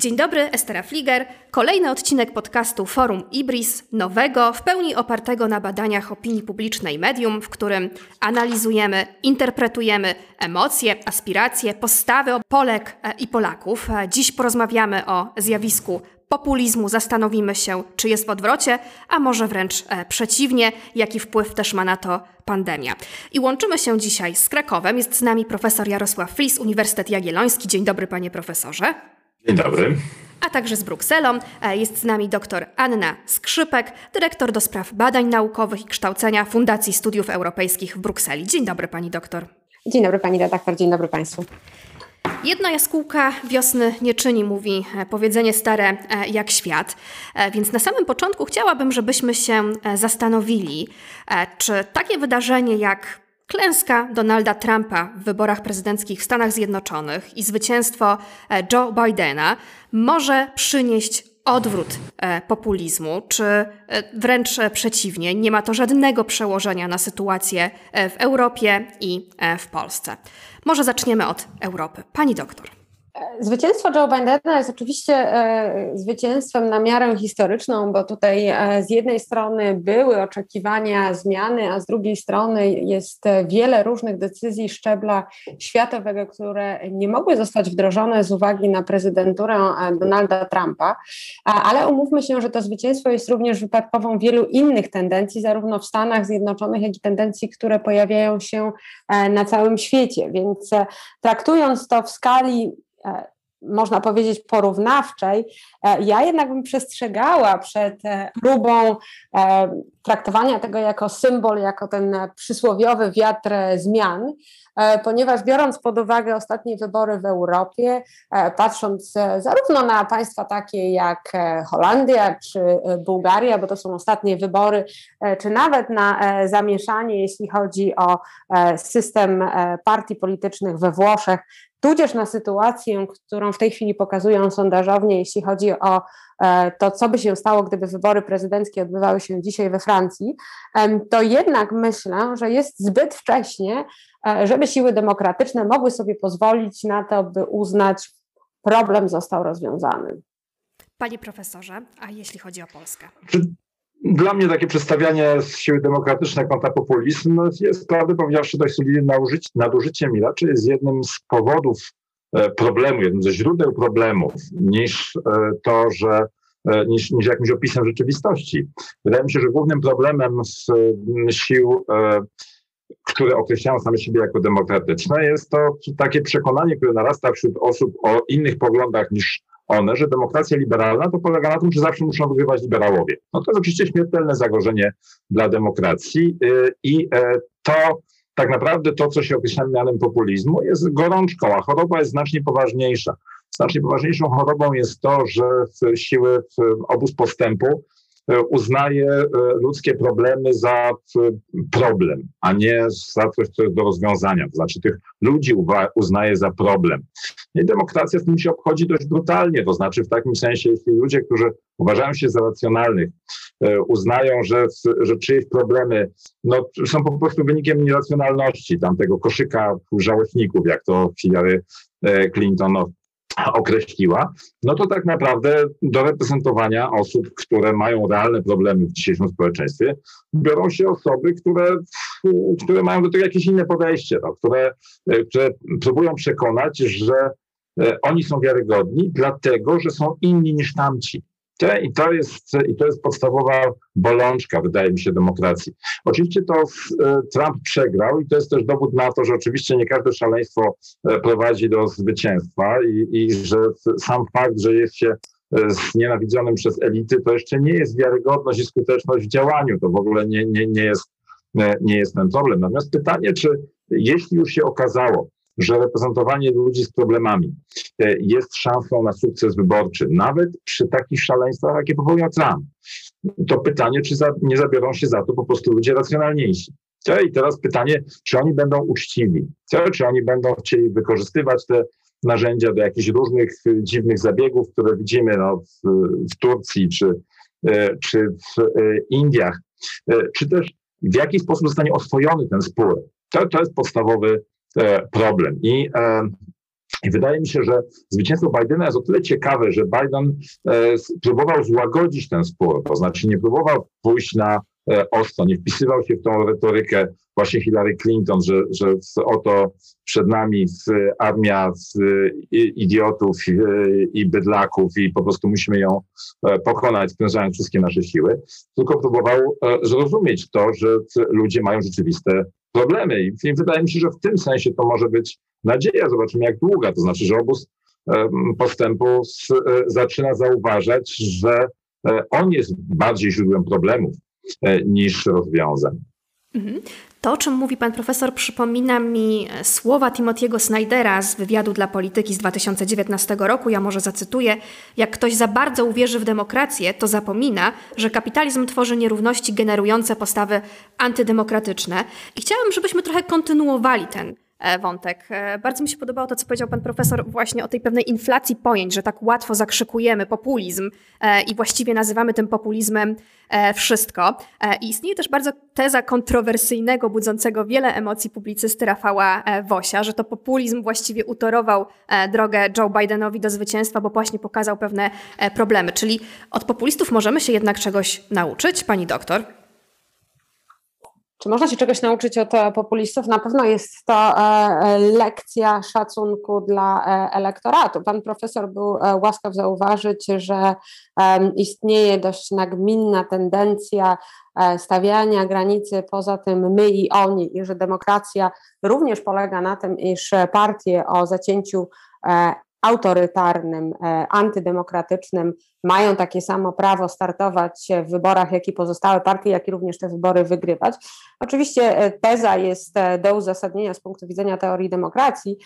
Dzień dobry, Estera Fliger. Kolejny odcinek podcastu Forum Ibris, nowego, w pełni opartego na badaniach opinii publicznej medium, w którym analizujemy, interpretujemy emocje, aspiracje, postawy Polek e, i Polaków. E, dziś porozmawiamy o zjawisku populizmu, zastanowimy się, czy jest w odwrocie, a może wręcz e, przeciwnie, jaki wpływ też ma na to pandemia. I łączymy się dzisiaj z Krakowem. Jest z nami profesor Jarosław Flis, Uniwersytet Jagielloński. Dzień dobry, panie profesorze. Dzień dobry. A także z Brukselą e, jest z nami dr Anna Skrzypek, dyrektor do spraw badań naukowych i kształcenia Fundacji Studiów Europejskich w Brukseli. Dzień dobry pani doktor. Dzień dobry pani redaktor, dzień dobry państwu. Jedna jaskółka wiosny nie czyni, mówi e, powiedzenie stare e, jak świat. Więc na samym początku chciałabym, żebyśmy się zastanowili, czy takie wydarzenie jak Klęska Donalda Trumpa w wyborach prezydenckich w Stanach Zjednoczonych i zwycięstwo e, Joe Bidena może przynieść odwrót e, populizmu, czy e, wręcz przeciwnie, nie ma to żadnego przełożenia na sytuację w Europie i w Polsce. Może zaczniemy od Europy. Pani doktor. Zwycięstwo Joe Bidena jest oczywiście e, zwycięstwem na miarę historyczną, bo tutaj e, z jednej strony były oczekiwania zmiany, a z drugiej strony jest wiele różnych decyzji szczebla światowego, które nie mogły zostać wdrożone z uwagi na prezydenturę e, Donalda Trumpa. Ale umówmy się, że to zwycięstwo jest również wypadkową wielu innych tendencji, zarówno w Stanach Zjednoczonych, jak i tendencji, które pojawiają się na całym świecie. Więc traktując to w skali E, można powiedzieć, porównawczej, e, ja jednak bym przestrzegała przed e, próbą traktowania tego jako symbol, jako ten przysłowiowy wiatr zmian, ponieważ biorąc pod uwagę ostatnie wybory w Europie, patrząc zarówno na państwa takie jak Holandia czy Bułgaria, bo to są ostatnie wybory, czy nawet na zamieszanie, jeśli chodzi o system partii politycznych we Włoszech, tudzież na sytuację, którą w tej chwili pokazują sondażownie, jeśli chodzi o e, to, co by się stało, gdyby wybory prezydenckie odbywały się dzisiaj we Francji, to jednak myślę, że jest zbyt wcześnie, e, żeby siły demokratyczne mogły sobie pozwolić na to, by uznać, problem został rozwiązany. Panie profesorze, a jeśli chodzi o Polskę? Dla mnie takie przedstawianie siły demokratyczne kontra populizm jest, prawdę powiedziawszy, dość solidnym nadużyciem i raczej jest jednym z powodów e, problemu, jednym ze źródeł problemów, niż e, to, że e, niż, niż jakimś opisem rzeczywistości. Wydaje mi się, że głównym problemem z sił, które określają same siebie jako demokratyczne, jest to takie przekonanie, które narasta wśród osób o innych poglądach niż one, że demokracja liberalna to polega na tym, że zawsze muszą wygrywać liberałowie. No to jest oczywiście śmiertelne zagrożenie dla demokracji y, i e, to tak naprawdę to, co się określa mianem populizmu, jest gorączką, a choroba jest znacznie poważniejsza. Znacznie poważniejszą chorobą jest to, że siły obóz postępu uznaje e, ludzkie problemy za problem, a nie za coś, co jest do rozwiązania. To znaczy tych ludzi uznaje za problem. I demokracja z tym się obchodzi dość brutalnie, to znaczy w takim sensie, jeśli ludzie, którzy uważają się za racjonalnych, e, uznają, że, że czyjeś problemy no, są po prostu wynikiem nieracjonalności, tamtego koszyka żałobników, jak to Hillary Clinton określiła, no to tak naprawdę do reprezentowania osób, które mają realne problemy w dzisiejszym społeczeństwie, biorą się osoby, które, które mają do tego jakieś inne podejście, no, które, które próbują przekonać, że e, oni są wiarygodni, dlatego że są inni niż tamci. I to, jest, I to jest podstawowa bolączka, wydaje mi się, demokracji. Oczywiście to e, Trump przegrał i to jest też dowód na to, że oczywiście nie każde szaleństwo e, prowadzi do zwycięstwa i, i że sam fakt, że jest się e, znienawidzonym przez elity, to jeszcze nie jest wiarygodność i skuteczność w działaniu. To w ogóle nie, nie, nie, jest, nie jest ten problem. Natomiast pytanie, czy jeśli już się okazało, że reprezentowanie ludzi z problemami e, jest szansą na sukces wyborczy, nawet przy takich szaleństwach, jakie powołują Trump. To pytanie, czy za, nie zabiorą się za to po prostu ludzie racjonalniejsi. I teraz pytanie, czy oni będą uczciwi, czy oni będą chcieli wykorzystywać te narzędzia do jakichś różnych dziwnych zabiegów, które widzimy no, w, w Turcji czy, e, czy w e, Indiach, czy też w jaki sposób zostanie oswojony ten spór. To, to jest podstawowy E, problem. I e, I wydaje mi się, że zwycięstwo Bidena jest o tyle ciekawe, że Biden e, próbował złagodzić ten spór, to znaczy nie próbował pójść na e, ostro, nie wpisywał się w tą retorykę właśnie Hillary Clinton, że, że oto przed nami armia z idiotów i, i bydlaków i po prostu musimy ją e, pokonać, sprężając wszystkie nasze siły, tylko próbował e, zrozumieć to, że ludzie mają rzeczywiste problemy. I wydaje mi się, że w tym sensie to może być nadzieja. Zobaczymy, jak długa. To znaczy, że obóz postępu e, zaczyna zauważać, że on jest bardziej źródłem problemów niż rozwiązań. Mhm. To, o czym mówi pan profesor, przypomina mi e, słowa Timothy'ego Snydera z wywiadu dla polityki z 2019 roku. Ja może zacytuję: Jak ktoś za bardzo uwierzy w demokrację, to zapomina, że kapitalizm tworzy nierówności generujące postawy antydemokratyczne. I chciałabym, żebyśmy trochę kontynuowali ten wątek. E, bardzo mi się podobało to, co powiedział pan profesor właśnie o tej pewnej inflacji pojęć, że tak łatwo zakrzykujemy populizm e, i właściwie nazywamy tym populizmem wszystko. I istnieje też bardzo teza kontrowersyjnego, budzącego wiele emocji publicysty Rafała Wosia, że to populizm właściwie utorował drogę Joe Bidenowi do zwycięstwa, bo właśnie pokazał pewne problemy. Czyli od populistów możemy się jednak czegoś nauczyć, pani doktor? Czy można się czegoś nauczyć od e, populistów? Na pewno jest to e, e, lekcja szacunku dla elektoratu. Pan profesor był łaskaw zauważyć, że istnieje dość nagminna tendencja stawiania granicy poza tym my i oni, i że demokracja również polega na tym, iż partie o zacięciu autorytarnym, e, antydemokratycznym mają takie samo prawo startować w wyborach, jak i pozostałe partie, jak i również te wybory wygrywać. Oczywiście e, teza jest e, do uzasadnienia z punktu widzenia teorii demokracji,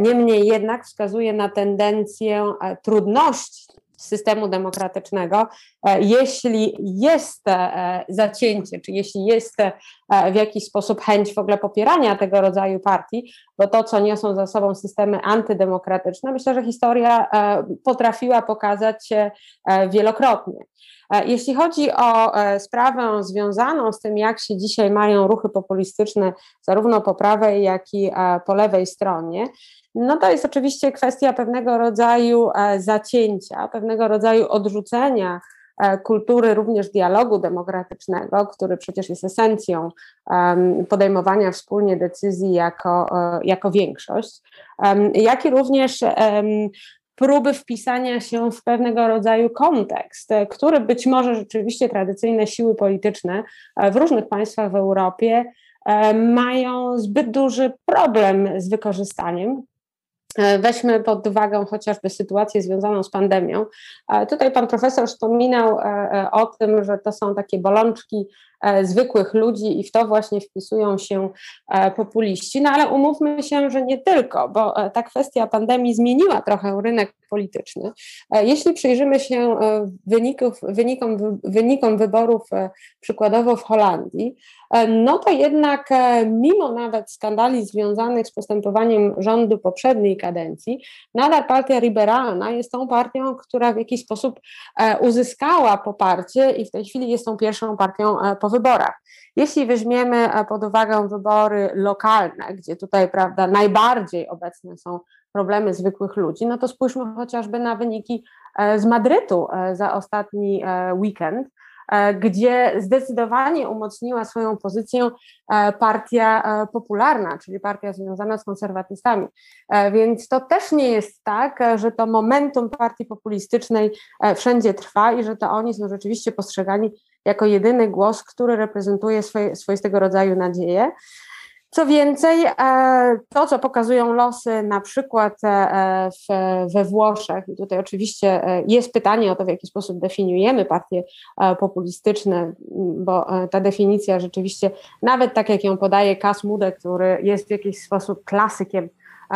niemniej jednak wskazuje na tendencję trudności systemu demokratycznego, e, jeśli jest e, zacięcie, czy jeśli jest e, w jakiś sposób chęć w ogóle popierania tego rodzaju partii, bo to, co niosą za sobą systemy antydemokratyczne, myślę, że historia potrafiła pokazać wielokrotnie. Jeśli chodzi o sprawę związaną z tym, jak się dzisiaj mają ruchy populistyczne, zarówno po prawej, jak i po lewej stronie, no to jest oczywiście kwestia pewnego rodzaju e, zacięcia, pewnego rodzaju odrzucenia e, kultury również dialogu demokratycznego, który przecież jest esencją podejmowania wspólnie decyzji jako, e, jako większość, jak i również próby wpisania się w pewnego rodzaju kontekst, który być może rzeczywiście tradycyjne siły polityczne w różnych państwach w Europie mają zbyt duży problem z wykorzystaniem. E, weźmy pod uwagę chociażby sytuację związaną z pandemią. E, tutaj pan profesor wspominał e, o tym, że to są takie bolączki zwykłych ludzi i w to właśnie wpisują się populiści. No ale umówmy się, że nie tylko, bo ta kwestia pandemii zmieniła trochę rynek polityczny. Jeśli przyjrzymy się wyników, wynikom, wynikom wyborów przykładowo w Holandii, E, no to jednak e, mimo nawet skandali związanych z postępowaniem rządu poprzedniej kadencji, nadal partia liberalna jest tą partią, która w jakiś sposób e, uzyskała poparcie i w tej chwili jest tą pierwszą partią po wyborach. Jeśli weźmiemy pod uwagę wybory lokalne, gdzie tutaj prawda, najbardziej obecne są problemy zwykłych ludzi, no to spójrzmy chociażby na wyniki z Madrytu za ostatni weekend. E, gdzie zdecydowanie umocniła swoją pozycję e, partia e, popularna, czyli partia związana z konserwatystami. Więc to też nie jest tak, że to momentum partii populistycznej wszędzie trwa i że to oni są rzeczywiście postrzegani jako jedyny głos, który reprezentuje swoje, swoistego rodzaju nadzieję. Co więcej, e, to co pokazują losy na przykład e, w, we Włoszech, i tutaj oczywiście e, jest pytanie o to, w jaki sposób definiujemy partie populistyczne, bo ta definicja rzeczywiście, nawet tak jak ją podaje Kas Mude, który jest w jakiś sposób klasykiem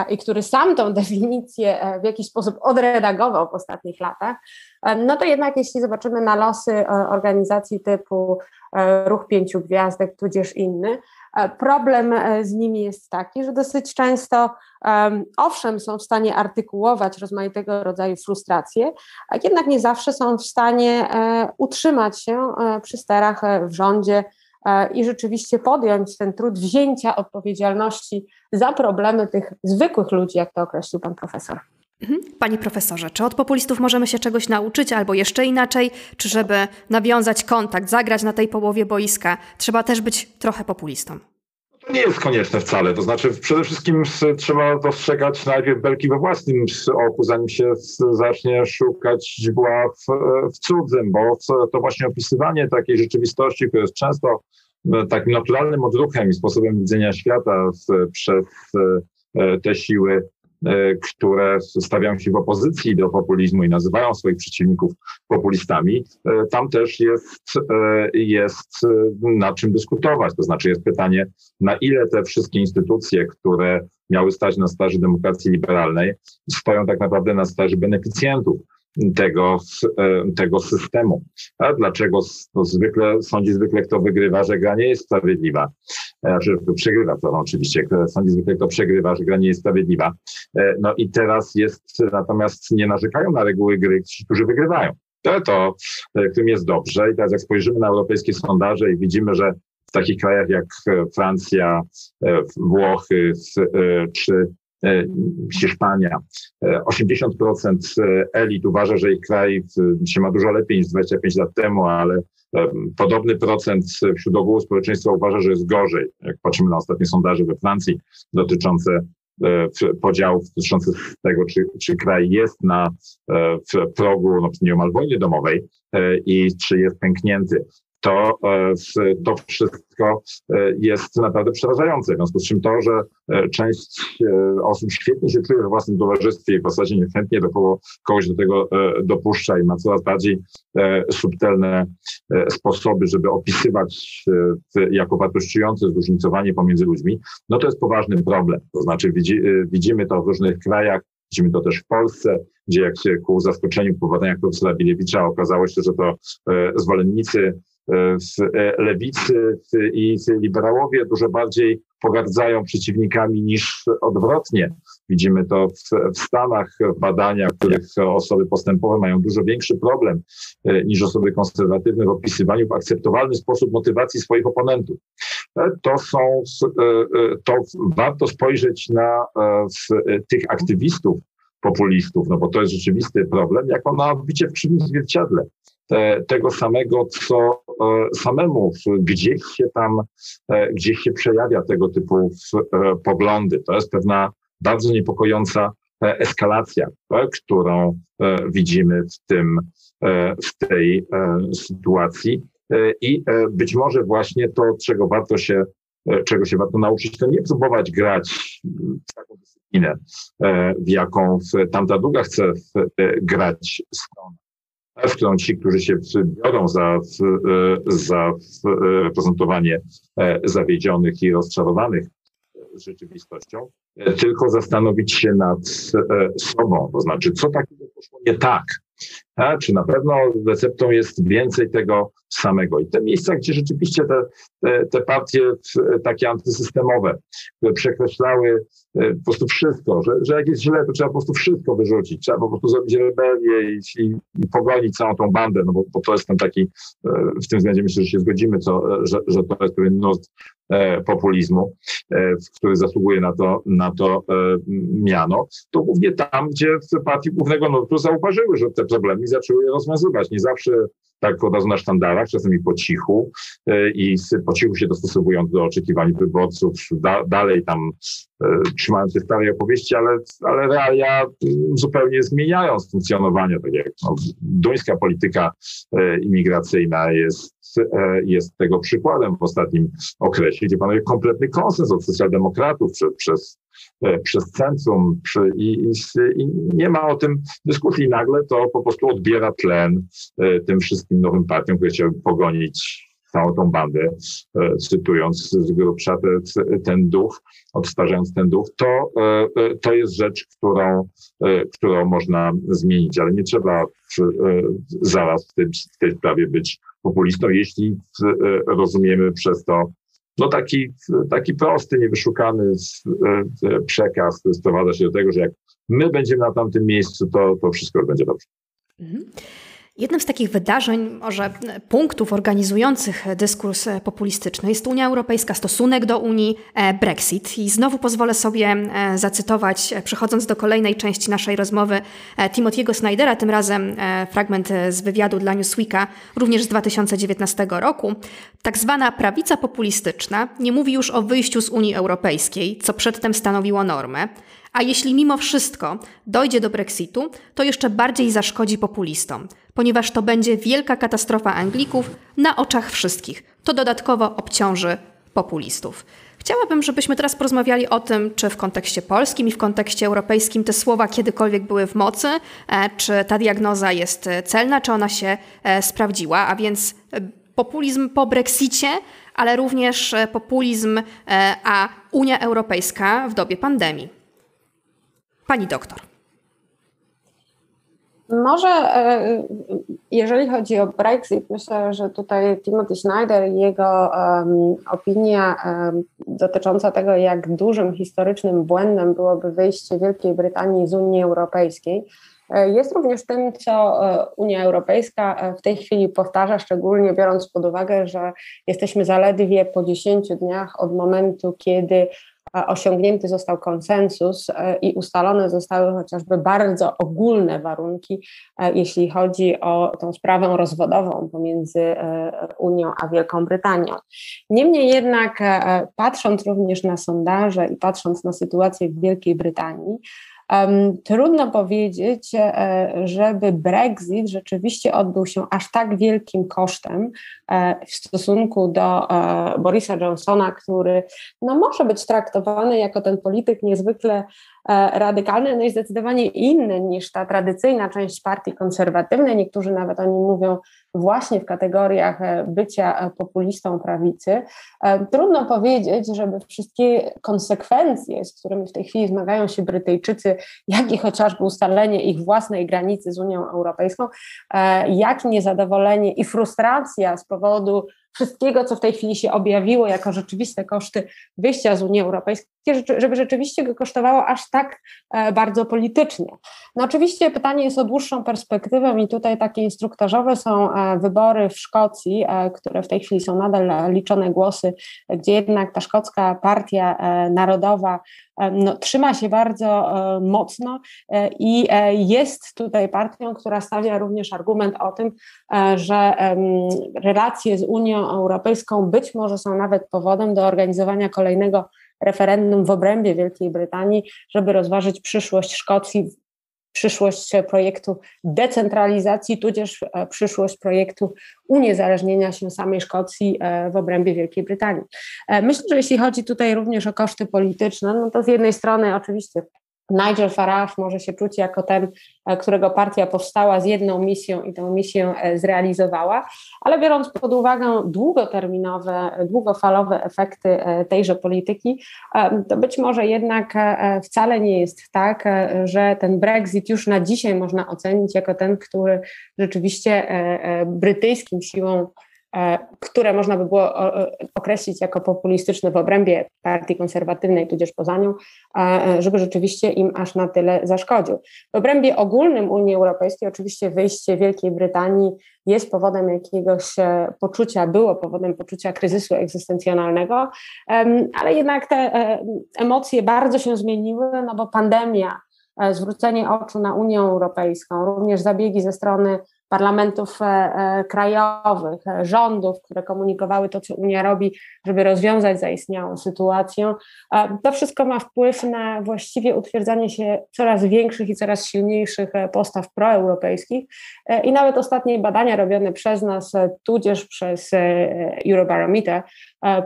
i który sam tą definicję w jakiś sposób odredagował w ostatnich latach, no to jednak jeśli zobaczymy na losy organizacji typu Ruch Pięciu Gwiazdek, tudzież inny, E, problem e, z nimi jest taki, że dosyć często, owszem, są w stanie artykułować rozmaitego rodzaju frustracje, jednak nie zawsze są w stanie e, utrzymać się przy sterach w rządzie i rzeczywiście podjąć ten trud wzięcia odpowiedzialności za problemy tych zwykłych ludzi, jak to określił pan profesor. Mhm. Panie profesorze, czy od populistów możemy się czegoś nauczyć, albo jeszcze inaczej, czy żeby nawiązać kontakt, zagrać na tej połowie boiska, trzeba też być trochę populistą? To nie jest konieczne wcale. To znaczy, przede wszystkim trzeba dostrzegać najpierw belki we własnym oku, zanim się zacznie szukać źdźbła w, w cudzym, bo to właśnie opisywanie takiej rzeczywistości, która jest często e, takim naturalnym odruchem i sposobem widzenia świata przez e, te siły które stawiają się w opozycji do populizmu i nazywają swoich przeciwników populistami, e, tam też jest, e, jest nad czym dyskutować. To znaczy jest pytanie, na ile te wszystkie instytucje, które miały stać na staży demokracji liberalnej, stoją tak naprawdę na staży beneficjentów tego, e, tego systemu. A dlaczego to zwykle, sądzi zwykle kto wygrywa, że gra nie jest sprawiedliwa. E, znaczy, kto przegrywa, to oczywiście, sądzi zwykle kto przegrywa, że gra nie jest sprawiedliwa. E, no i teraz jest, natomiast nie narzekają na reguły gry ci, którzy wygrywają. To, to którym jest dobrze. I teraz jak spojrzymy na europejskie sondaże i widzimy, że w takich krajach jak Francja, Włochy czy E, Hiszpania. 80% e, e, elit uważa, że ich kraj się ma dużo lepiej niż 25 lat temu, ale podobny procent wśród ogółu społeczeństwa uważa, że jest gorzej. Jak patrzymy na ostatnie sondaże we Francji dotyczące podziałów dotyczących tego, czy, czy kraj jest na w progu no, nieomal wojny domowej i czy jest pęknięty to, e, to wszystko e, jest naprawdę przerażające. W związku z czym to, że e, część osób świetnie się czuje we własnym towarzystwie i w zasadzie niechętnie do kogo, kogoś do tego dopuszcza i ma coraz bardziej subtelne sposoby, żeby opisywać jako wartościujące zróżnicowanie pomiędzy ludźmi, no to jest poważny problem. To znaczy widzimy to w różnych krajach, Widzimy to też w Polsce, gdzie jak się ku zaskoczeniu po badaniach profesora Bilewicza okazało się, że to zwolennicy lewicy i liberałowie dużo bardziej pogardzają przeciwnikami niż odwrotnie. Widzimy to w, w Stanach, w badaniach, w których osoby postępowe mają dużo większy problem e, niż osoby konserwatywne w opisywaniu w akceptowalny sposób motywacji swoich oponentów. To są, to warto spojrzeć na tych aktywistów, populistów, no bo to jest rzeczywisty problem, jako na bicie w krzywym zwierciadle tego samego, co e, samemu gdzieś się tam, e, gdzieś się przejawia tego typu e, poglądy. To jest pewna bardzo niepokojąca eskalacja, którą widzimy w tym, w tej sytuacji. I być może właśnie to, czego warto się, czego się warto nauczyć, to nie próbować grać w taką dyscyplinę, w jaką tamta druga chce grać stronę w którą ci, którzy się biorą za, za reprezentowanie e, zawiedzionych i rozczarowanych rzeczywistością, e, tylko zastanowić się nad e, sobą, to znaczy, co takiego poszło nie tak, a, czy na pewno receptą jest więcej tego samego. I te miejsca, gdzie rzeczywiście te, te, te partie takie antysystemowe, które przekreślały e, po prostu wszystko, że, że jak jest źle, to trzeba po prostu wszystko wyrzucić. Trzeba po prostu zrobić rebelię i, i, i pogonić całą tą bandę, no bo, bo to jest ten taki, e, w tym względzie myślę, że się zgodzimy, co, że, że to jest pewien nurt e, populizmu, który zasługuje na to, na to miano. To głównie tam, gdzie partii głównego nurtu zauważyły, że te problemy zaczęły je rozwiązywać. Nie zawsze tak od razu na sztandarach, czasami po cichu e, i po cichu się dostosowując do oczekiwań wyborców, da, dalej tam e, trzymając się starej opowieści, ale, ale realia zupełnie zmieniając funkcjonowanie, tak jak no, duńska polityka e, imigracyjna jest jest tego przykładem w ostatnim okresie, gdzie panuje kompletny konsens od socjaldemokratów przez, przez przez centrum i, i, i, nie ma o tym dyskusji. Nagle to po prostu odbiera tlen e, tym wszystkim nowym partiom, które chciały pogonić całą tą bandę, e, cytując z grubsza te, ten duch, odstarzając ten duch, to, to jest rzecz, którą, którą można zmienić, ale nie trzeba zaraz w tej, w tej sprawie być populistą, jeśli rozumiemy przez to no taki, taki prosty, niewyszukany przekaz, który sprowadza się do tego, że jak my będziemy na tamtym miejscu, to, to wszystko będzie dobrze. Mhm. Jednym z takich wydarzeń, może punktów organizujących dyskurs populistyczny jest Unia Europejska, stosunek do Unii, e, Brexit. I znowu pozwolę sobie e, zacytować, e, przechodząc do kolejnej części naszej rozmowy, Timothy'ego Snydera, tym razem fragment z wywiadu dla Newsweeka, również z 2019 roku. Tak zwana prawica populistyczna nie mówi już o wyjściu z Unii Europejskiej, co przedtem stanowiło normę. A jeśli mimo wszystko dojdzie do Brexitu, to jeszcze bardziej zaszkodzi populistom, ponieważ to będzie wielka katastrofa Anglików na oczach wszystkich. To dodatkowo obciąży populistów. Chciałabym, żebyśmy teraz porozmawiali o tym, czy w kontekście polskim i w kontekście europejskim te słowa kiedykolwiek były w mocy, e, czy ta diagnoza jest celna, czy ona się e, sprawdziła, a więc e, populizm po Brexicie, ale również populizm a Unia Europejska w dobie pandemii. Pani doktor. Może e, jeżeli chodzi o Brexit, myślę, że tutaj Timothy Schneider i jego um, opinia um, dotycząca tego, jak dużym historycznym błędem byłoby wyjście Wielkiej Brytanii z Unii Europejskiej, e, jest również tym, co e, Unia Europejska w tej chwili powtarza, szczególnie biorąc pod uwagę, że jesteśmy zaledwie po 10 dniach od momentu, kiedy osiągnięty został konsensus e, i ustalone zostały chociażby bardzo ogólne warunki, e, jeśli chodzi o tą sprawę rozwodową pomiędzy e, Unią a Wielką Brytanią. Niemniej jednak, patrząc również na sondaże i patrząc na sytuację w Wielkiej Brytanii, Trudno powiedzieć, e, żeby Brexit rzeczywiście odbył się aż tak wielkim kosztem e, w stosunku do e, Borisa Johnsona, który no, może być traktowany jako ten polityk niezwykle radykalny, no i zdecydowanie inny niż ta tradycyjna część partii konserwatywnej. Niektórzy nawet o nim mówią właśnie w kategoriach e, bycia e, populistą prawicy, e, trudno powiedzieć, żeby wszystkie konsekwencje, z którymi w tej chwili zmagają się Brytyjczycy, jak i chociażby ustalenie ich własnej granicy z Unią Europejską, jak niezadowolenie i frustracja z powodu wszystkiego, co w tej chwili się objawiło jako rzeczywiste koszty wyjścia z Unii Europejskiej, żeby rzeczywiście go kosztowało aż tak e, bardzo politycznie. No oczywiście pytanie jest o dłuższą perspektywę i tutaj takie instruktażowe są e, wybory w Szkocji, e, które w tej chwili są nadal liczone głosy, gdzie jednak ta szkocka partia narodowa no, trzyma się bardzo mocno i jest tutaj partią, która stawia również argument o tym, że relacje z Unią Europejską być może są nawet powodem do organizowania kolejnego referendum w obrębie Wielkiej Brytanii, żeby rozważyć przyszłość Szkocji, przyszłość projektu decentralizacji, tudzież e, przyszłość projektu uniezależnienia się samej Szkocji e, w obrębie Wielkiej Brytanii. E, myślę, że jeśli chodzi tutaj również o koszty polityczne, no to z jednej strony oczywiście Nigel Farage może się czuć jako ten, e, którego partia powstała z jedną misją i tę misję e, zrealizowała, ale biorąc pod uwagę długoterminowe, długofalowe efekty e, tejże polityki, to być może jednak wcale nie jest tak, że ten Brexit już na dzisiaj można ocenić jako ten, który rzeczywiście brytyjskim siłą E, które można by było określić jako populistyczne w obrębie partii konserwatywnej, tudzież poza nią, e, żeby rzeczywiście im aż na tyle zaszkodził. W obrębie ogólnym Unii Europejskiej oczywiście wyjście Wielkiej Brytanii jest powodem jakiegoś e, poczucia, było powodem poczucia kryzysu egzystencjonalnego, ale jednak te emocje bardzo się zmieniły, no bo pandemia, zwrócenie oczu na Unię Europejską, również zabiegi ze strony parlamentów e, e, krajowych, e, rządów, które komunikowały to, co Unia robi, żeby rozwiązać zaistniałą sytuację. To wszystko ma wpływ na właściwie utwierdzanie się coraz większych i coraz silniejszych postaw proeuropejskich. I nawet ostatnie badania robione przez nas, tudzież przez Eurobarometer,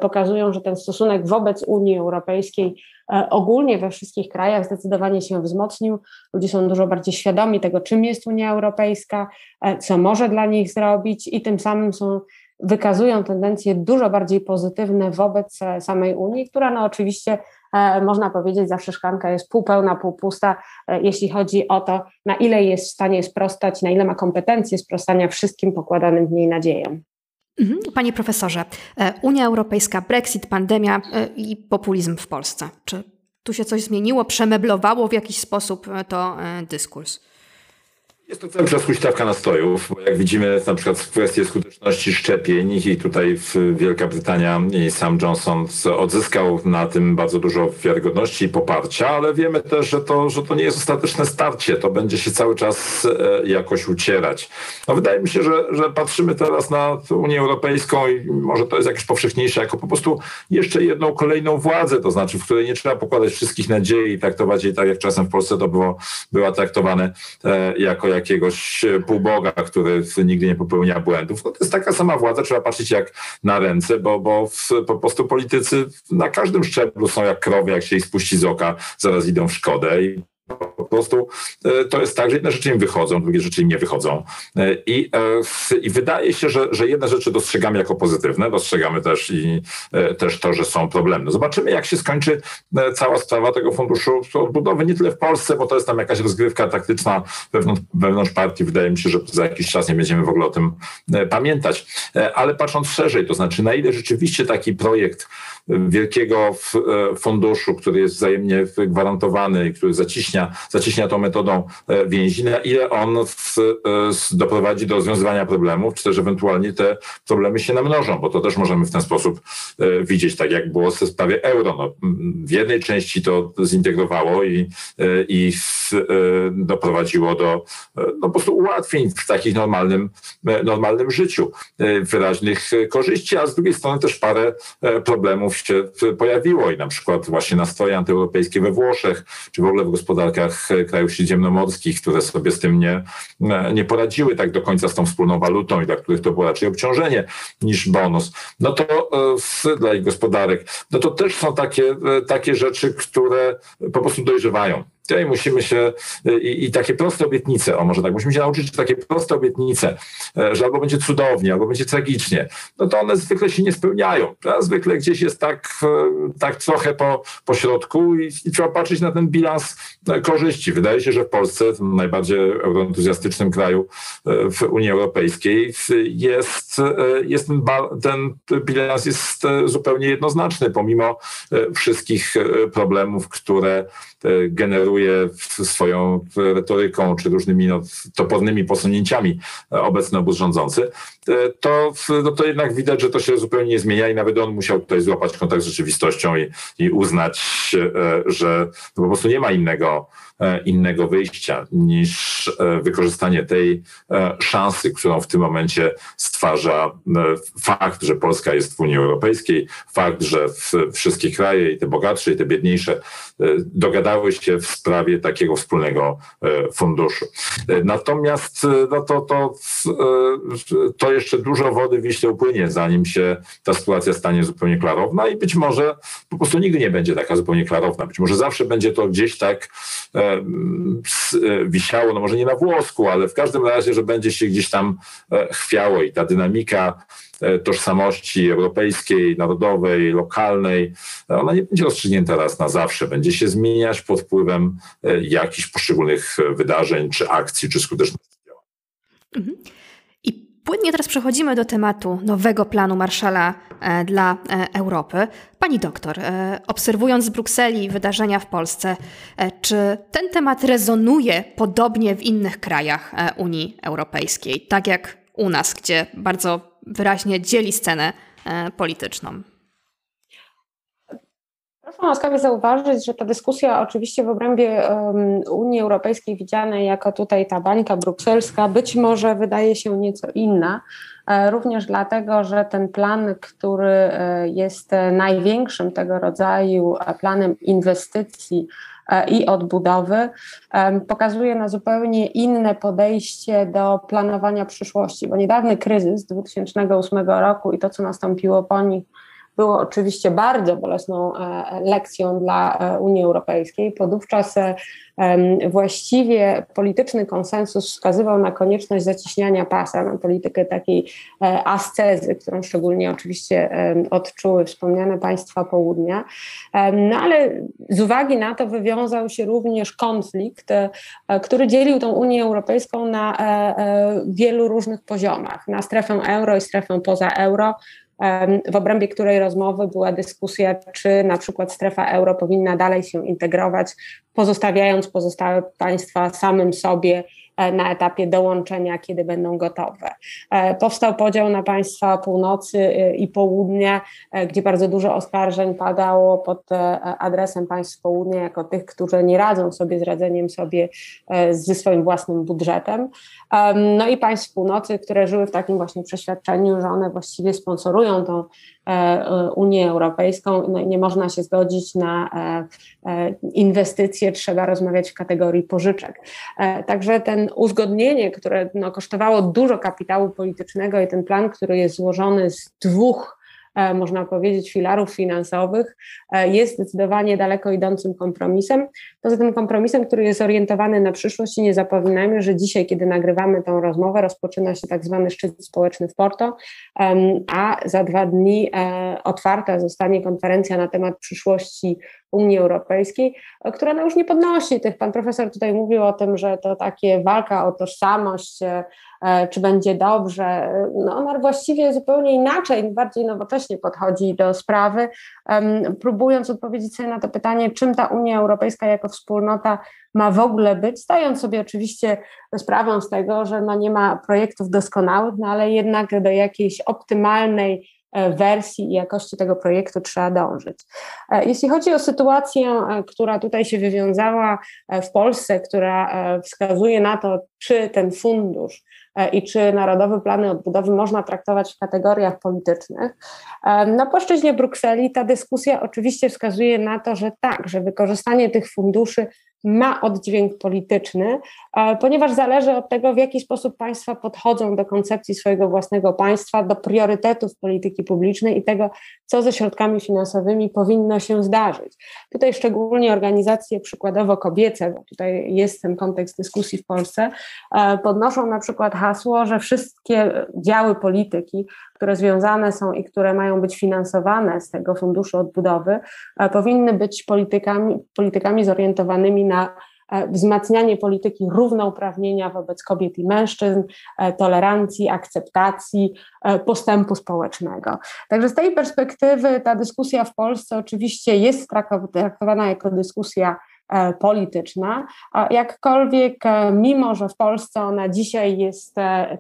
pokazują, że ten stosunek wobec Unii Europejskiej E, ogólnie we wszystkich krajach zdecydowanie się wzmocnił. Ludzie są dużo bardziej świadomi tego, czym jest Unia Europejska, e, co może dla nich zrobić i tym samym są wykazują tendencje dużo bardziej pozytywne wobec e, samej Unii, która no oczywiście można powiedzieć, zawsze szklanka jest półpełna, półpusta, jeśli chodzi o to, na ile jest w stanie sprostać, na ile ma kompetencje sprostania wszystkim pokładanym w niej nadziejom. Mhm. Panie profesorze, e, Unia Europejska, Brexit, pandemia e, i populizm w Polsce. Czy tu się coś zmieniło, przemeblowało w jakiś sposób e, to dyskurs? Jest to cały czas huśtawka nastojów, bo jak widzimy na przykład w kwestii skuteczności szczepień i tutaj Wielka Brytania i sam Johnson odzyskał na tym bardzo dużo wiarygodności i poparcia, ale wiemy też, że to, że to nie jest ostateczne starcie, to będzie się cały czas e, jakoś ucierać. No wydaje mi się, że, że patrzymy teraz na Unię Europejską i może to jest jakieś powszechniejsze, jako po prostu jeszcze jedną kolejną władzę, to znaczy w której nie trzeba pokładać wszystkich nadziei i traktować jej tak, jak czasem w Polsce to było, była traktowane e, jako jakiegoś półboga, który nigdy nie popełnia błędów. No to jest taka sama władza, trzeba patrzeć jak na ręce, bo, bo po prostu politycy na każdym szczeblu są jak krowy, jak się ich spuści z oka, zaraz idą w szkodę i po prostu e, to jest tak, że jedne rzeczy im wychodzą, drugie rzeczy im nie wychodzą. E, I, e, i wydaje się, że, że jedne rzeczy dostrzegamy jako pozytywne, dostrzegamy też i też to, że są problemy. Zobaczymy, jak się skończy cała sprawa tego funduszu odbudowy, nie tyle w Polsce, bo to jest tam jakaś rozgrywka taktyczna wewnątrz, wewnątrz partii. Wydaje mi się, że za jakiś czas nie będziemy w ogóle o tym pamiętać. Ale patrząc szerzej, to znaczy na ile rzeczywiście taki projekt wielkiego funduszu, który jest wzajemnie gwarantowany i który zaciśnia zacieśnia tą metodą e, więzi, na ile on w, e, doprowadzi do rozwiązywania problemów, czy też ewentualnie te problemy się namnożą, bo to też możemy w ten sposób e, widzieć, tak jak było w sprawie euro. No, w jednej części to zintegrowało i, i doprowadziło do no, po prostu ułatwień w takim normalnym, normalnym życiu, wyraźnych korzyści, a z drugiej strony też parę problemów się pojawiło i na przykład właśnie nastroje antyeuropejskie we Włoszech, czy w ogóle w gospodarkach krajów śródziemnomorskich, które sobie z tym nie, nie poradziły tak do końca z tą wspólną walutą i dla których to było raczej obciążenie niż bonus, no to e, dla ich gospodarek, no to też są takie, e, takie rzeczy, które po prostu dojrzewają. Tutaj musimy się i, i, takie proste obietnice, o może tak, musimy się nauczyć, że takie proste obietnice, e, że albo będzie cudownie, albo będzie tragicznie, no to one zwykle się nie spełniają. A zwykle gdzieś jest tak, e, tak trochę po, po środku i, i trzeba patrzeć na ten bilans e, korzyści. Wydaje się, że w Polsce, najbardziej euroentuzjastycznym kraju w Unii Europejskiej, jest, jest ten, ten bilans jest zupełnie jednoznaczny, pomimo wszystkich problemów, które generuje swoją retoryką czy różnymi no, topornymi posunięciami obecny obóz rządzący, e, to, no, to jednak widać, że to się zupełnie nie zmienia i nawet on musiał tutaj złapać kontakt z rzeczywistością i, i uznać, e, że po prostu nie ma innego E, innego wyjścia niż e, wykorzystanie tej e, szansy, którą w tym momencie stwarza fakt, że Polska jest w Unii Europejskiej, fakt, że wszystkie kraje, i te bogatsze, i te biedniejsze, dogadały się w sprawie takiego wspólnego funduszu. Natomiast no to, to, to jeszcze dużo wody w Wiśle upłynie, zanim się ta sytuacja stanie zupełnie klarowna i być może po prostu nigdy nie będzie taka zupełnie klarowna. Być może zawsze będzie to gdzieś tak E, wisiało, no może nie na włosku, ale w każdym razie, że będzie się gdzieś tam e, chwiało i ta dynamika e, tożsamości europejskiej, narodowej, lokalnej, ona nie będzie rozstrzygnięta raz na zawsze. Będzie się zmieniać pod wpływem jakichś poszczególnych wydarzeń, czy akcji, czy skuteczności działań. Mhm. Płynnie teraz przechodzimy do tematu nowego planu Marszala e, dla e, Europy. Pani doktor, e, obserwując z Brukseli wydarzenia w Polsce, czy ten temat rezonuje podobnie w innych krajach Unii Europejskiej, tak jak u nas, gdzie bardzo wyraźnie dzieli scenę polityczną? Proszę łaskawie zauważyć, że ta dyskusja oczywiście w obrębie um, Unii Europejskiej widzianej jako tutaj ta bańka brukselska być może wydaje się nieco inna, e, również dlatego, że ten plan, który e, jest największym tego rodzaju e, planem inwestycji i odbudowy, pokazuje na zupełnie inne podejście do planowania przyszłości, bo niedawny kryzys 2008 roku i to, co nastąpiło po nim, było oczywiście bardzo bolesną e, lekcją dla e, Unii Europejskiej. Podówczas e, właściwie polityczny konsensus wskazywał na konieczność zacieśniania pasa, na politykę takiej ascezy, którą szczególnie oczywiście odczuły wspomniane państwa południa. No ale z uwagi na to wywiązał się również konflikt, który dzielił tą Unię Europejską na wielu różnych poziomach, na strefę euro i strefę poza euro, w obrębie której rozmowy była dyskusja, czy na przykład strefa euro powinna dalej się integrować, pozostawiając pozostałe państwa samym sobie na etapie dołączenia, kiedy będą gotowe. Powstał podział na państwa północy i południa, gdzie bardzo dużo oskarżeń padało pod adresem państw południa jako tych, którzy nie radzą sobie z radzeniem sobie ze swoim własnym budżetem. No i państw północy, które żyły w takim właśnie przeświadczeniu, że one właściwie sponsorują tą e, e, Unię Europejską, no i nie można się zgodzić na e, inwestycje, trzeba rozmawiać w kategorii pożyczek. Także ten uzgodnienie, które no, kosztowało dużo kapitału politycznego i ten plan, który jest złożony z dwóch E, można powiedzieć, filarów finansowych, e, jest zdecydowanie daleko idącym kompromisem. Poza tym kompromisem, który jest orientowany na przyszłość i nie zapominajmy, że dzisiaj, kiedy nagrywamy tą rozmowę, rozpoczyna się tak zwany szczyt społeczny w Porto, a za dwa dni e, otwarta zostanie konferencja na temat przyszłości Unii Europejskiej, która no już nie podnosi tych. Pan profesor tutaj mówił o tym, że to takie walka o tożsamość, E, czy będzie dobrze. No, ona właściwie zupełnie inaczej, bardziej nowocześnie podchodzi do sprawy, próbując odpowiedzieć sobie na to pytanie, czym ta Unia Europejska jako wspólnota ma w ogóle być, zdając sobie oczywiście sprawę z tego, że no nie ma projektów doskonałych, no ale jednak do jakiejś optymalnej e, wersji i jakości tego projektu trzeba dążyć. E, jeśli chodzi o sytuację, która tutaj się wywiązała w Polsce, która wskazuje na to, czy ten fundusz E, i czy narodowe plany odbudowy można traktować w kategoriach politycznych. E, na płaszczyźnie Brukseli ta dyskusja oczywiście wskazuje na to, że tak, że wykorzystanie tych funduszy ma oddźwięk polityczny, e, ponieważ zależy od tego, w jaki sposób państwa podchodzą do koncepcji swojego własnego państwa, do priorytetów polityki publicznej i tego, co ze środkami finansowymi powinno się zdarzyć. Tutaj szczególnie organizacje przykładowo kobiece, bo tutaj jest ten kontekst dyskusji w Polsce, e, podnoszą na przykład hasło, że wszystkie działy polityki, które związane są i które mają być finansowane z tego funduszu odbudowy, e, powinny być politykami, politykami zorientowanymi na e, wzmacnianie polityki równouprawnienia wobec kobiet i mężczyzn, e, tolerancji, akceptacji, postępu społecznego. Także z tej perspektywy ta dyskusja w Polsce oczywiście jest traktowana jako dyskusja polityczna, jakkolwiek mimo, że w Polsce ona dzisiaj jest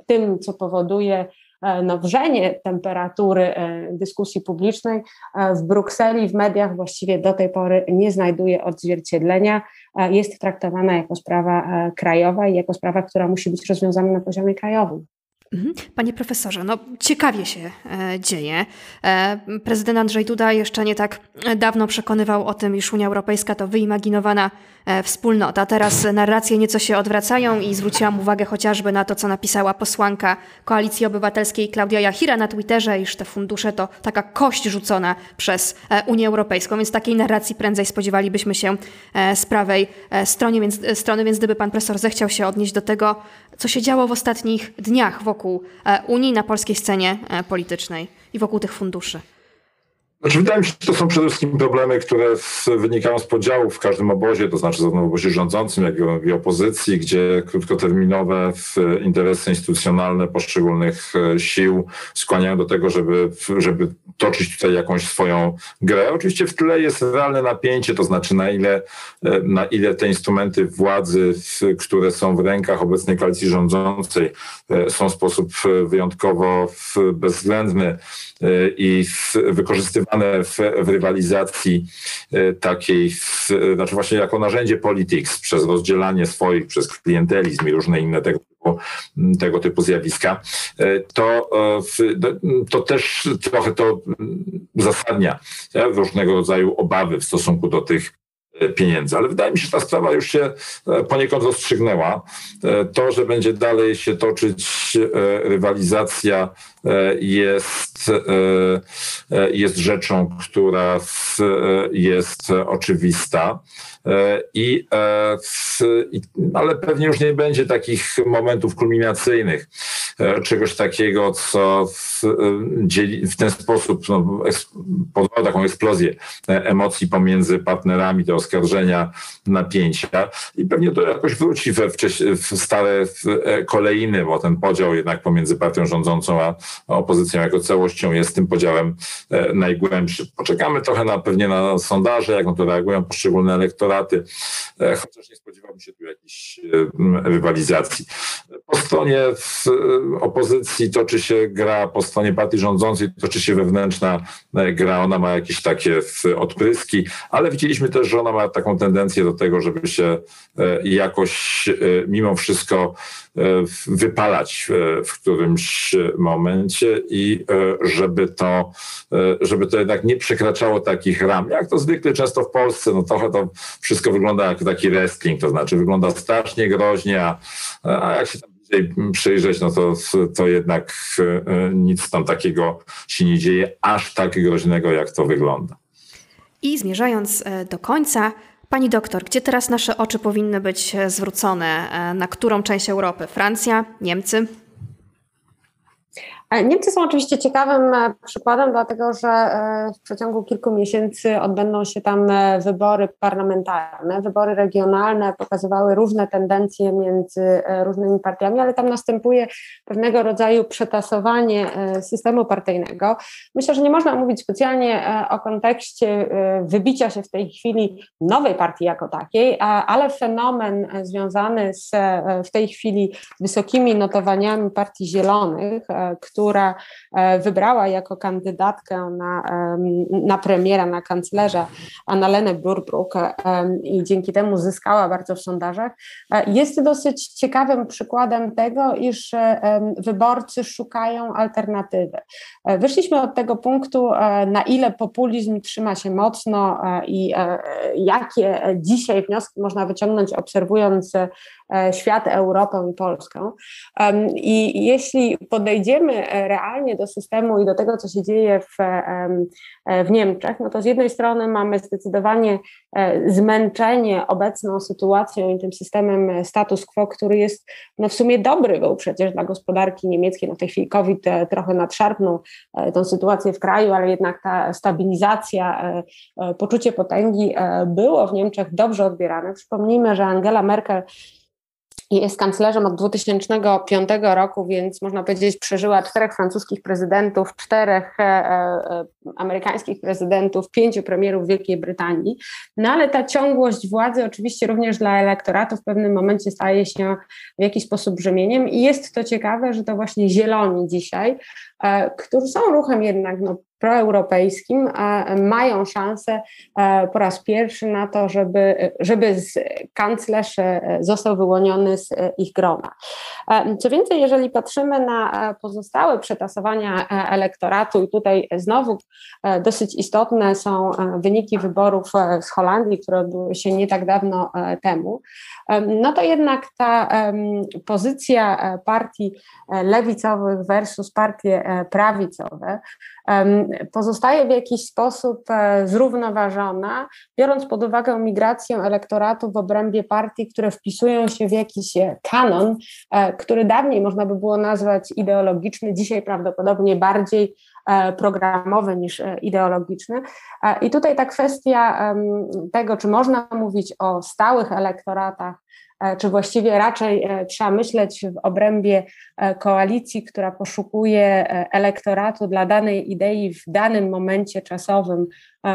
tym, co powoduje E, no, wrzenie temperatury e, dyskusji publicznej e, w Brukseli, w mediach właściwie do tej pory nie znajduje odzwierciedlenia. Jest traktowana jako sprawa krajowa i jako sprawa, która musi być rozwiązana na poziomie krajowym. Mhm. Panie profesorze, no ciekawie się e, dzieje. E, prezydent Andrzej Duda jeszcze nie tak dawno przekonywał o tym, iż Unia Europejska to wyimaginowana e, wspólnota. Teraz narracje nieco się odwracają i zwróciłam uwagę chociażby na to, co napisała posłanka Koalicji Obywatelskiej Klaudia Jachira na Twitterze, iż te fundusze to taka kość rzucona przez Unię Europejską, więc takiej narracji prędzej spodziewalibyśmy się z prawej strony, więc, strony, więc gdyby pan profesor zechciał się odnieść do tego, co się działo w ostatnich dniach wokół e, Unii na polskiej scenie e, politycznej i wokół tych funduszy. Znaczy, wydaje mi się, że to są przede wszystkim problemy, które wynikają z podziałów w każdym obozie, to znaczy zarówno w obozie rządzącym, jak i opozycji, gdzie krótkoterminowe interesy instytucjonalne poszczególnych e, sił skłaniają do tego, żeby, żeby toczyć tutaj jakąś swoją grę. Oczywiście w tle jest realne napięcie, to znaczy na ile, e, na ile te instrumenty władzy, które są w rękach obecnej koalicji rządzącej, e, są w sposób wyjątkowo bezwzględny i wykorzystywane w, w rywalizacji e, takiej, w, znaczy właśnie jako narzędzie politics przez rozdzielanie swoich, przez klientelizm i różne inne tego tego typu zjawiska, e, to, e, to też trochę to uzasadnia różnego rodzaju obawy w stosunku do tych pieniędzy. Ale wydaje mi się, że ta sprawa już się poniekąd rozstrzygnęła. To, że będzie dalej się toczyć rywalizacja jest, jest rzeczą, która jest oczywista. I, ale pewnie już nie będzie takich momentów kulminacyjnych, czegoś takiego, co w, ten sposób no, taką eksplozję emocji pomiędzy partnerami, oskarżenia, napięcia i pewnie to jakoś wróci we, w stare kolejny, bo ten podział jednak pomiędzy partią rządzącą a opozycją jako całością jest tym podziałem najgłębszy. Poczekamy trochę na, pewnie na sondaże, jak na to reagują poszczególne elektoraty, chociaż nie spodziewałbym się tu jakiejś rywalizacji. Po stronie opozycji toczy się gra, po stronie partii rządzącej toczy się wewnętrzna e, gra, ona ma jakieś takie odpryski, ale widzieliśmy też, że ona ma taką tendencję do tego, żeby się e, jakoś e, mimo wszystko wypalać w którymś momencie i żeby to, żeby to jednak nie przekraczało takich ram, jak to zwykle często w Polsce, no trochę to wszystko wygląda jak taki wrestling, to znaczy wygląda strasznie groźnie, a, a jak się tam przyjrzeć, no to, to jednak e, nic tam takiego się nie dzieje, aż tak groźnego, jak to wygląda. I zmierzając e, do końca, Pani doktor, gdzie teraz nasze oczy powinny być e, zwrócone? Na którą część Europy? Francja, Niemcy? E, Niemcy są oczywiście ciekawym e, przykładem, dlatego że e, w przeciągu kilku miesięcy odbędą się tam wybory parlamentarne. Wybory regionalne pokazywały różne tendencje między różnymi partiami, ale tam następuje pewnego rodzaju przetasowanie systemu partyjnego. Myślę, że nie można mówić specjalnie o kontekście wybicia się w tej chwili nowej partii jako takiej, ale fenomen związany z w tej chwili wysokimi notowaniami Partii Zielonych, która e, wybrała jako kandydatkę na, na premiera, na kanclerza Annalenę Burbruck i dzięki temu zyskała bardzo w sondażach, e, jest dosyć ciekawym przykładem tego, iż wyborcy szukają alternatywy. E, wyszliśmy od tego punktu, na ile populizm trzyma się mocno i jakie dzisiaj wnioski można wyciągnąć, obserwując świat, Europę i Polskę. I jeśli podejdziemy realnie do systemu i do tego, co się dzieje w, w Niemczech, no to z jednej strony mamy zdecydowanie e, zmęczenie obecną sytuacją i tym systemem status quo, który jest no w sumie dobry był przecież dla gospodarki niemieckiej. No w tej chwili COVID e, trochę nadszarpnął e, tą sytuację w kraju, ale jednak ta stabilizacja, poczucie potęgi było w Niemczech dobrze odbierane. Przypomnijmy, że Angela Merkel jest kanclerzem od 2005 roku, więc można powiedzieć, przeżyła czterech francuskich prezydentów, czterech e, e, amerykańskich prezydentów, pięciu premierów Wielkiej Brytanii. No ale ta ciągłość władzy, oczywiście również dla elektoratu, w pewnym momencie staje się w jakiś sposób brzemieniem. I jest to ciekawe, że to właśnie zieloni dzisiaj, e, którzy są ruchem jednak no, proeuropejskim mają szansę e, po raz pierwszy na to, żeby, żeby kanclerz e, został wyłoniony z e, ich grona. Co więcej, jeżeli patrzymy na pozostałe przetasowania elektoratu, i tutaj znowu dosyć istotne są wyniki wyborów z Holandii, które odbyły się nie tak dawno temu, no to jednak ta pozycja partii lewicowych versus partie prawicowe pozostaje w jakiś sposób e, zrównoważona, biorąc pod uwagę migrację elektoratu w obrębie partii, które wpisują się w jakiś e, kanon, e, który dawniej można by było nazwać ideologiczny, dzisiaj prawdopodobnie bardziej programowy niż ideologiczny. I tutaj ta kwestia tego, czy można mówić o stałych elektoratach, E, czy właściwie raczej e, trzeba myśleć w obrębie e, koalicji, która poszukuje elektoratu dla danej idei w danym momencie czasowym,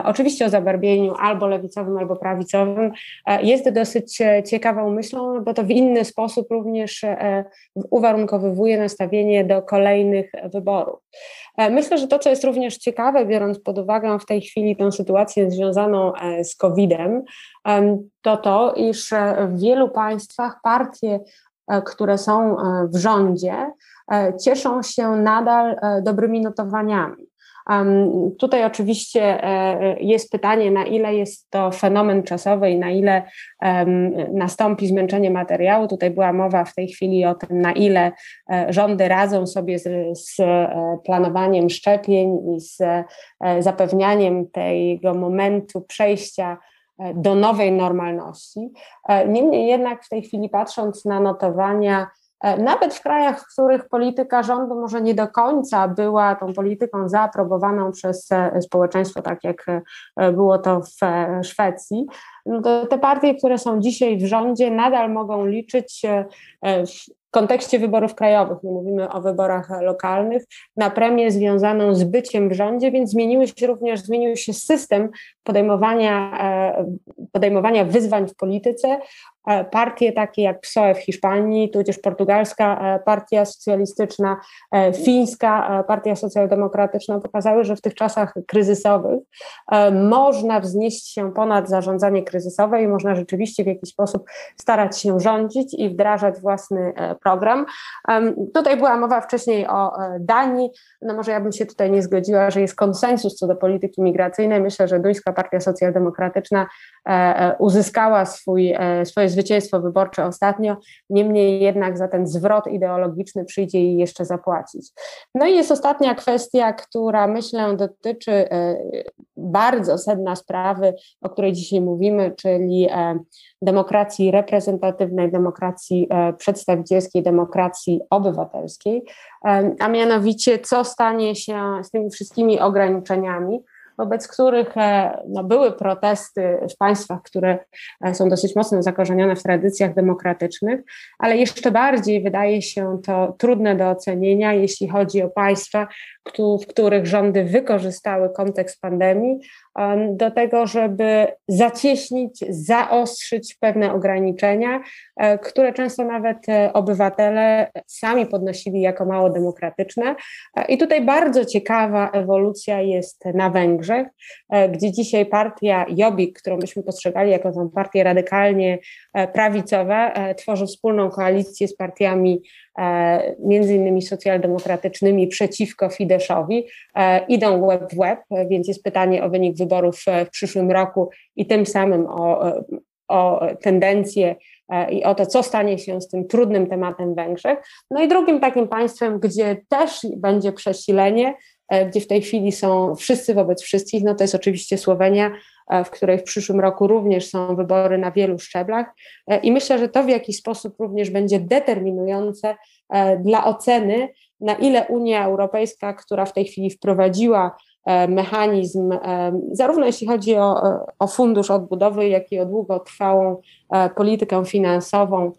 oczywiście o zabarwieniu albo lewicowym, albo prawicowym, jest dosyć ciekawą myślą, bo to w inny sposób również uwarunkowywuje nastawienie do kolejnych wyborów. Myślę, że to, co jest również ciekawe, biorąc pod uwagę w tej chwili tę sytuację związaną z COVID-em, to to, iż e, w wielu państwach partie, e, które są e, w rządzie, cieszą się nadal dobrymi notowaniami. Tutaj oczywiście jest pytanie, na ile jest to fenomen czasowy i na ile nastąpi zmęczenie materiału. Tutaj była mowa w tej chwili o tym, na ile rządy radzą sobie z, z planowaniem szczepień i z zapewnianiem tego momentu przejścia E, do nowej normalności. E, niemniej jednak w tej chwili patrząc na notowania Nawet w krajach, w których polityka rządu może nie do końca była tą polityką zaaprobowaną przez społeczeństwo, tak jak było to w Szwecji, no te partie, które są dzisiaj w rządzie, nadal mogą liczyć kontekście wyborów krajowych, nie mówimy o wyborach lokalnych, na premię związaną z byciem w rządzie, więc zmieniły się również, zmienił się system podejmowania, e, podejmowania wyzwań w polityce, E, partie takie jak PSOE w Hiszpanii, tudzież portugalska e, partia socjalistyczna, fińska partia socjaldemokratyczna pokazały, że w tych czasach kryzysowych można wznieść się ponad zarządzanie kryzysowe i można rzeczywiście w jakiś sposób starać się rządzić i wdrażać własny program. Tutaj była mowa wcześniej o Danii, no może ja bym się tutaj nie zgodziła, że jest konsensus co do polityki migracyjnej. Myślę, że duńska partia socjaldemokratyczna uzyskała swój, swoje zwycięstwo wyborcze ostatnio, niemniej jednak za ten zwrot ideologiczny przyjdzie jej jeszcze zapłacić. No i jest ostatnia kwestia, która myślę dotyczy e, bardzo sedna sprawy, o której dzisiaj mówimy, czyli e, demokracji reprezentatywnej, demokracji e, przedstawicielskiej, demokracji obywatelskiej, a mianowicie co stanie się z tymi wszystkimi ograniczeniami, wobec których e, no, były protesty w państwach, które e, są dosyć mocno zakorzenione w tradycjach demokratycznych, ale jeszcze bardziej wydaje się to trudne do ocenienia, jeśli chodzi o państwa, w których rządy wykorzystały kontekst pandemii do tego, żeby zacieśnić, zaostrzyć pewne ograniczenia, e, które często nawet e, obywatele sami podnosili jako mało demokratyczne. E, I tutaj bardzo ciekawa ewolucja jest na Węgrzech, gdzie dzisiaj partia Jobbik, którą byśmy postrzegali jako tą partię radykalnie prawicową, tworzy wspólną koalicję z partiami między innymi socjaldemokratycznymi przeciwko Fideszowi, e, idą web w web, więc jest pytanie o wynik wyborów w przyszłym roku i tym samym o, o tendencje e, i o to, co stanie się z tym trudnym tematem Węgrzech. No i drugim takim państwem, gdzie też będzie przesilenie, gdzie w tej chwili są wszyscy wobec wszystkich, no to jest oczywiście Słowenia, w której w przyszłym roku również są wybory na wielu szczeblach. E, I myślę, że to w jakiś sposób również będzie determinujące e, dla oceny, na ile Unia Europejska, która w tej chwili wprowadziła e, mechanizm, zarówno jeśli chodzi o, o fundusz odbudowy, jak i o długotrwałą politykę finansową,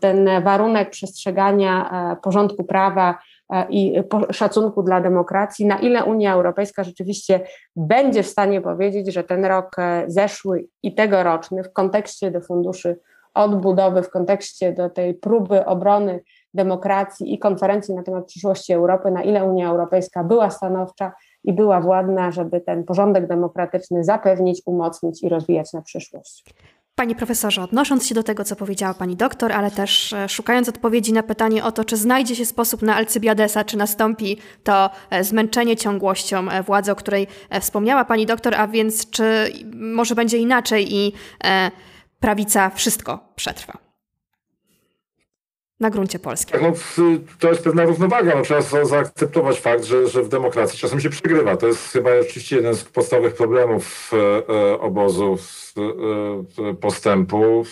ten warunek przestrzegania porządku prawa E, i szacunku dla demokracji, na ile Unia Europejska rzeczywiście będzie w stanie powiedzieć, że ten rok e, zeszły i tegoroczny w kontekście do funduszy odbudowy, w kontekście do tej próby obrony demokracji i konferencji na temat przyszłości Europy, na ile Unia Europejska była stanowcza i była władna, żeby ten porządek demokratyczny zapewnić, umocnić i rozwijać na przyszłość. Panie profesorze, odnosząc się do tego, co powiedziała pani doktor, ale też e, szukając odpowiedzi na pytanie o to, czy znajdzie się sposób na Alcybiadesa, czy nastąpi to e, zmęczenie ciągłością e, władzy, o której wspomniała pani doktor, a więc czy może będzie inaczej i prawica wszystko przetrwa? Na gruncie polskim. No, to jest pewna równowaga. No, trzeba zaakceptować fakt, że, że w demokracji czasem się przegrywa. To jest chyba oczywiście jeden z podstawowych problemów e, obozu e, postępu,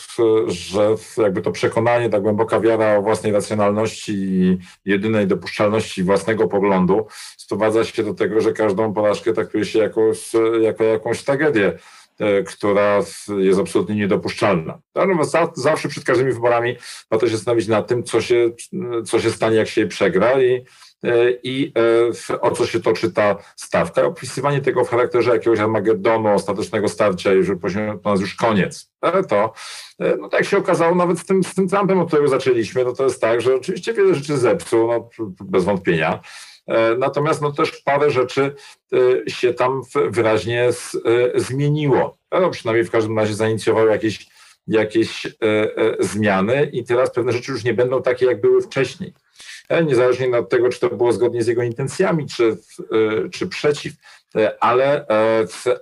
że jakby to przekonanie, ta głęboka wiara o własnej racjonalności i jedynej dopuszczalności własnego poglądu sprowadza się do tego, że każdą porażkę traktuje się jako, jako jakąś tragedię. E, która jest absolutnie niedopuszczalna. Zawsze przed każdymi wyborami warto się zastanowić nad tym, co się, co się stanie, jak się przegra i, e, i e, o co się toczy ta stawka. Opisywanie tego w charakterze jakiegoś Armagedonu, ostatecznego starcia, jeżeli to nas już koniec. Ale to, no tak się okazało, nawet z tym, z tym Trumpem, od którego zaczęliśmy, no to jest tak, że oczywiście wiele rzeczy zepsuł, no, bez wątpienia, natomiast no też parę rzeczy e, się tam wyraźnie e, zmieniło. No, przynajmniej w każdym razie zainicjowały jakieś, jakieś zmiany i teraz pewne rzeczy już nie będą takie, jak były wcześniej. Niezależnie od tego, czy to było zgodnie z jego intencjami, czy, czy przeciw, ale,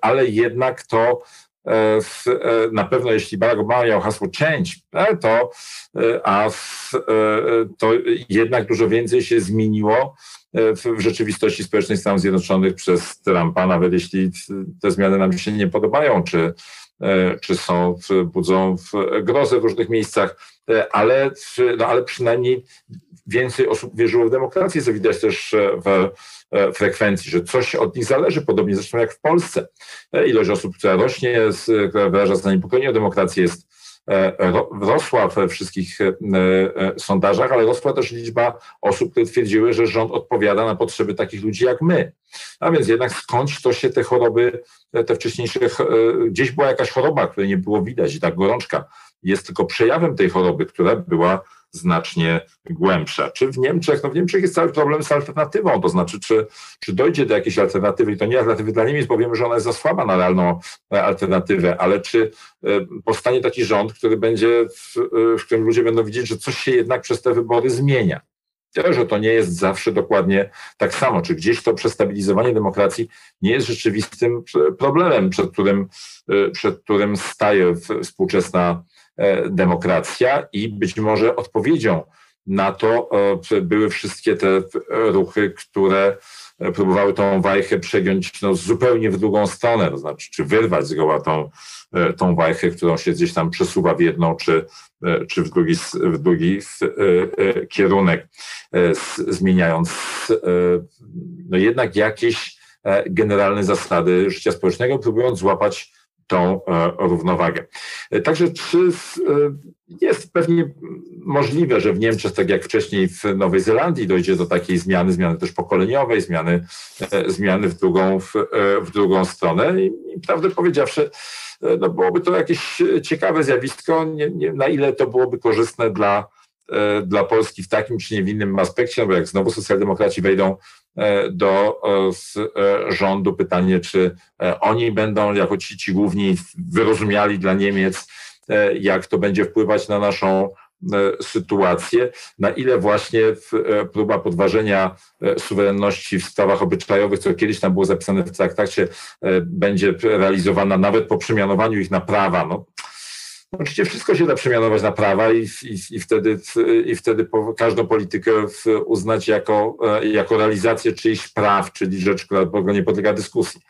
ale jednak to na pewno jeśli Barack Obama miał hasło change, to, a to jednak dużo więcej się zmieniło w rzeczywistości społecznej Stanów Zjednoczonych przez Trumpa, nawet jeśli te zmiany nam się nie podobają, czy, e, czy są, budzą grozę w różnych miejscach, ale, no, ale przynajmniej więcej osób wierzyło w demokrację, co widać też w frekwencji, że coś od nich zależy, podobnie zresztą jak w Polsce. Ilość osób, która rośnie, która wyraża zaniepokojenie o demokrację jest E, rosła we wszystkich e, e, sondażach, ale rosła też liczba osób, które twierdziły, że rząd odpowiada na potrzeby takich ludzi jak my. A więc jednak skądś to się te choroby, te wcześniejsze, gdzieś była jakaś choroba, której nie było widać i ta gorączka jest tylko przejawem tej choroby, która była znacznie głębsza. Czy w Niemczech? No w Niemczech jest cały problem z alternatywą, to znaczy, czy, czy dojdzie do jakiejś alternatywy, i to nie alternatywy dla Niemiec, bo wiemy, że ona jest za słaba na realną e, alternatywę, ale czy e, powstanie taki rząd, który będzie, w, e, w którym ludzie będą widzieć, że coś się jednak przez te wybory zmienia że to nie jest zawsze dokładnie tak samo, czy gdzieś to przestabilizowanie demokracji nie jest rzeczywistym problemem, przed którym, przed którym staje współczesna demokracja i być może odpowiedzią na to e, były wszystkie te ruchy, które próbowały tą wajchę przegiąć no, zupełnie w drugą stronę, to znaczy czy wyrwać zgoła tą, e, tą wajchę, którą się gdzieś tam przesuwa w jedną czy, czy w drugi, w drugi kierunek, zmieniając no, jednak jakieś generalne zasady życia społecznego, próbując złapać tą e, równowagę. E, także czy e, jest pewnie możliwe, że w Niemczech, tak jak wcześniej w Nowej Zelandii, dojdzie do takiej zmiany, zmiany też pokoleniowej, zmiany, zmiany w, drugą, w, w drugą stronę. I, i prawdę powiedziawszy, no byłoby to jakieś ciekawe zjawisko, nie, nie, na ile to byłoby korzystne dla, dla Polski w takim czy nie w innym aspekcie, no bo jak znowu socjaldemokraci wejdą E, do e, rządu. Pytanie, czy e, oni będą jako ci, ci główni wyrozumiali dla Niemiec, jak to będzie wpływać na naszą sytuację, na ile właśnie próba podważenia suwerenności w sprawach obyczajowych, co kiedyś tam było zapisane w traktacie, będzie realizowana nawet po przemianowaniu ich na prawa. No, Oczywiście wszystko się da przemianować na prawa i, i, i wtedy, i wtedy każdą politykę uznać jako, e, jako realizację czyichś praw, czyli rzecz, która nie podlega dyskusji.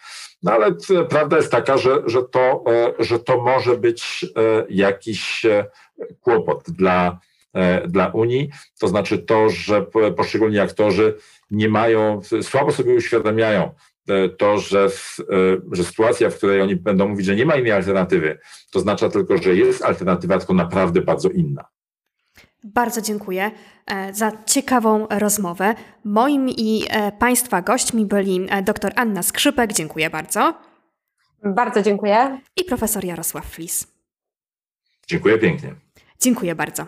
No ale prawda jest taka, że, że, to, e, że to może być e, jakiś kłopot dla, dla Unii. To znaczy to, że poszczególni aktorzy nie mają, słabo sobie uświadamiają, to, że, e, że sytuacja, w której oni będą mówić, że nie ma innej alternatywy, to oznacza tylko, że jest alternatywa, tylko naprawdę bardzo inna. Bardzo dziękuję e, za ciekawą rozmowę. Moim i Państwa gośćmi byli dr Anna Skrzypek, dziękuję bardzo. Bardzo dziękuję. I profesor Jarosław Flis. Dziękuję pięknie. Dziękuję bardzo.